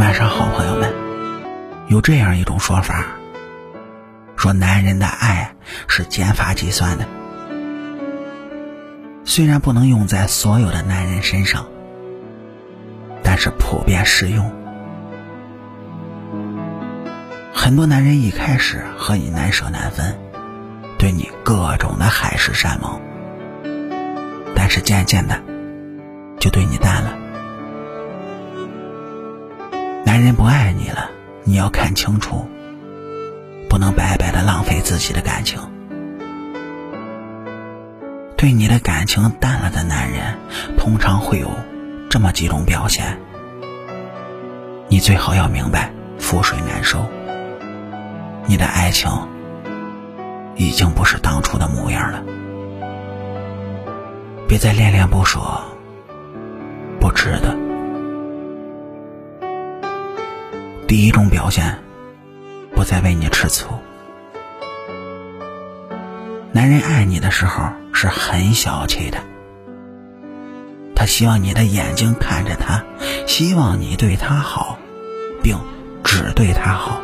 晚上好，朋友们。有这样一种说法，说男人的爱是减法计算的。虽然不能用在所有的男人身上，但是普遍适用。很多男人一开始和你难舍难分，对你各种的海誓山盟，但是渐渐的就对你淡了。男人不爱你了，你要看清楚，不能白白的浪费自己的感情。对你的感情淡了的男人，通常会有这么几种表现。你最好要明白，覆水难收。你的爱情已经不是当初的模样了。别再恋恋不舍，不值得。第一种表现，不再为你吃醋。男人爱你的时候是很小气的，他希望你的眼睛看着他，希望你对他好，并只对他好，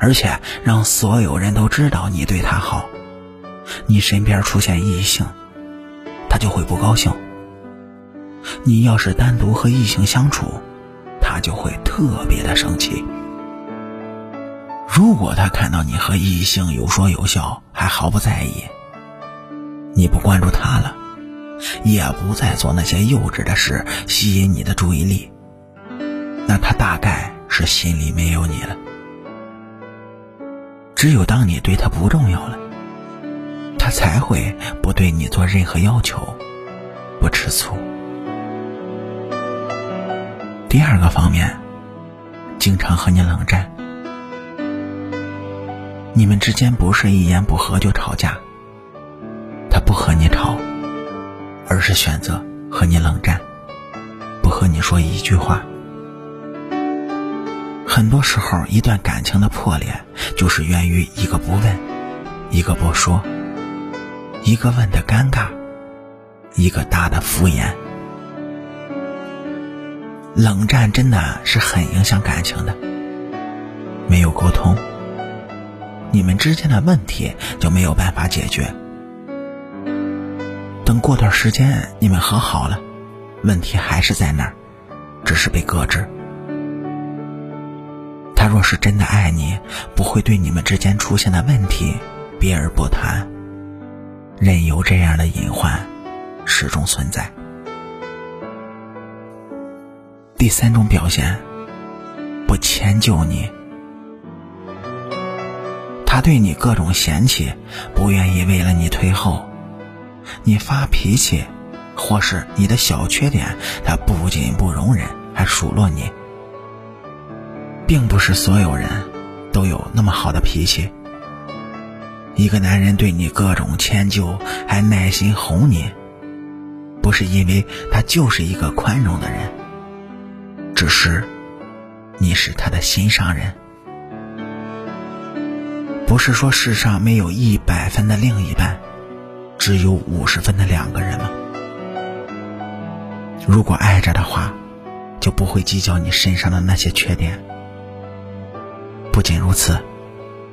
而且让所有人都知道你对他好。你身边出现异性，他就会不高兴。你要是单独和异性相处，他就会特别的生气。如果他看到你和异性有说有笑，还毫不在意，你不关注他了，也不再做那些幼稚的事吸引你的注意力，那他大概是心里没有你了。只有当你对他不重要了，他才会不对你做任何要求，不吃醋。第二个方面，经常和你冷战。你们之间不是一言不合就吵架，他不和你吵，而是选择和你冷战，不和你说一句话。很多时候，一段感情的破裂，就是源于一个不问，一个不说，一个问的尴尬，一个答的敷衍。冷战真的是很影响感情的，没有沟通。你们之间的问题就没有办法解决。等过段时间你们和好了，问题还是在那儿，只是被搁置。他若是真的爱你，不会对你们之间出现的问题避而不谈，任由这样的隐患始终存在。第三种表现，不迁就你。他对你各种嫌弃，不愿意为了你退后。你发脾气，或是你的小缺点，他不仅不容忍，还数落你。并不是所有人都有那么好的脾气。一个男人对你各种迁就，还耐心哄你，不是因为他就是一个宽容的人，只是你是他的心上人。不是说世上没有一百分的另一半，只有五十分的两个人吗？如果爱着的话，就不会计较你身上的那些缺点。不仅如此，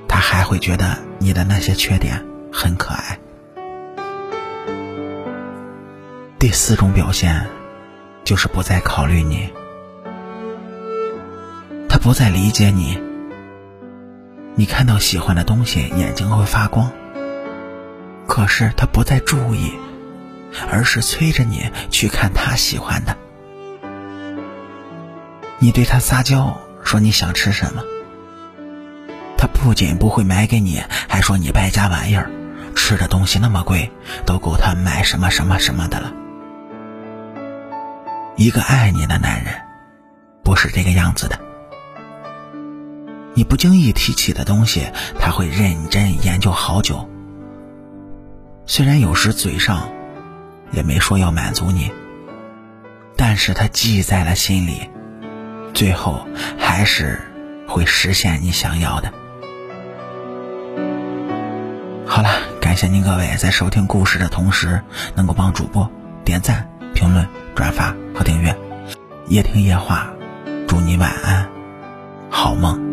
他还会觉得你的那些缺点很可爱。第四种表现，就是不再考虑你，不再理解你。你看到喜欢的东西，眼睛会发光。可是他不再注意，而是催着你去看他喜欢的。你对他撒娇，说你想吃什么，他不仅不会买给你，还说你败家玩意儿，吃的东西那么贵，都够他买什么什么什么的了。一个爱你的男人，不是这个样子的。你不经意提起的东西，他会认真研究好久。虽然有时嘴上也没说要满足你，但是他记在了心里，最后还是会实现你想要的。好了，感谢您各位在收听故事的同时，能够帮主播点赞、评论、转发和订阅。夜听夜话，祝你晚安，好梦。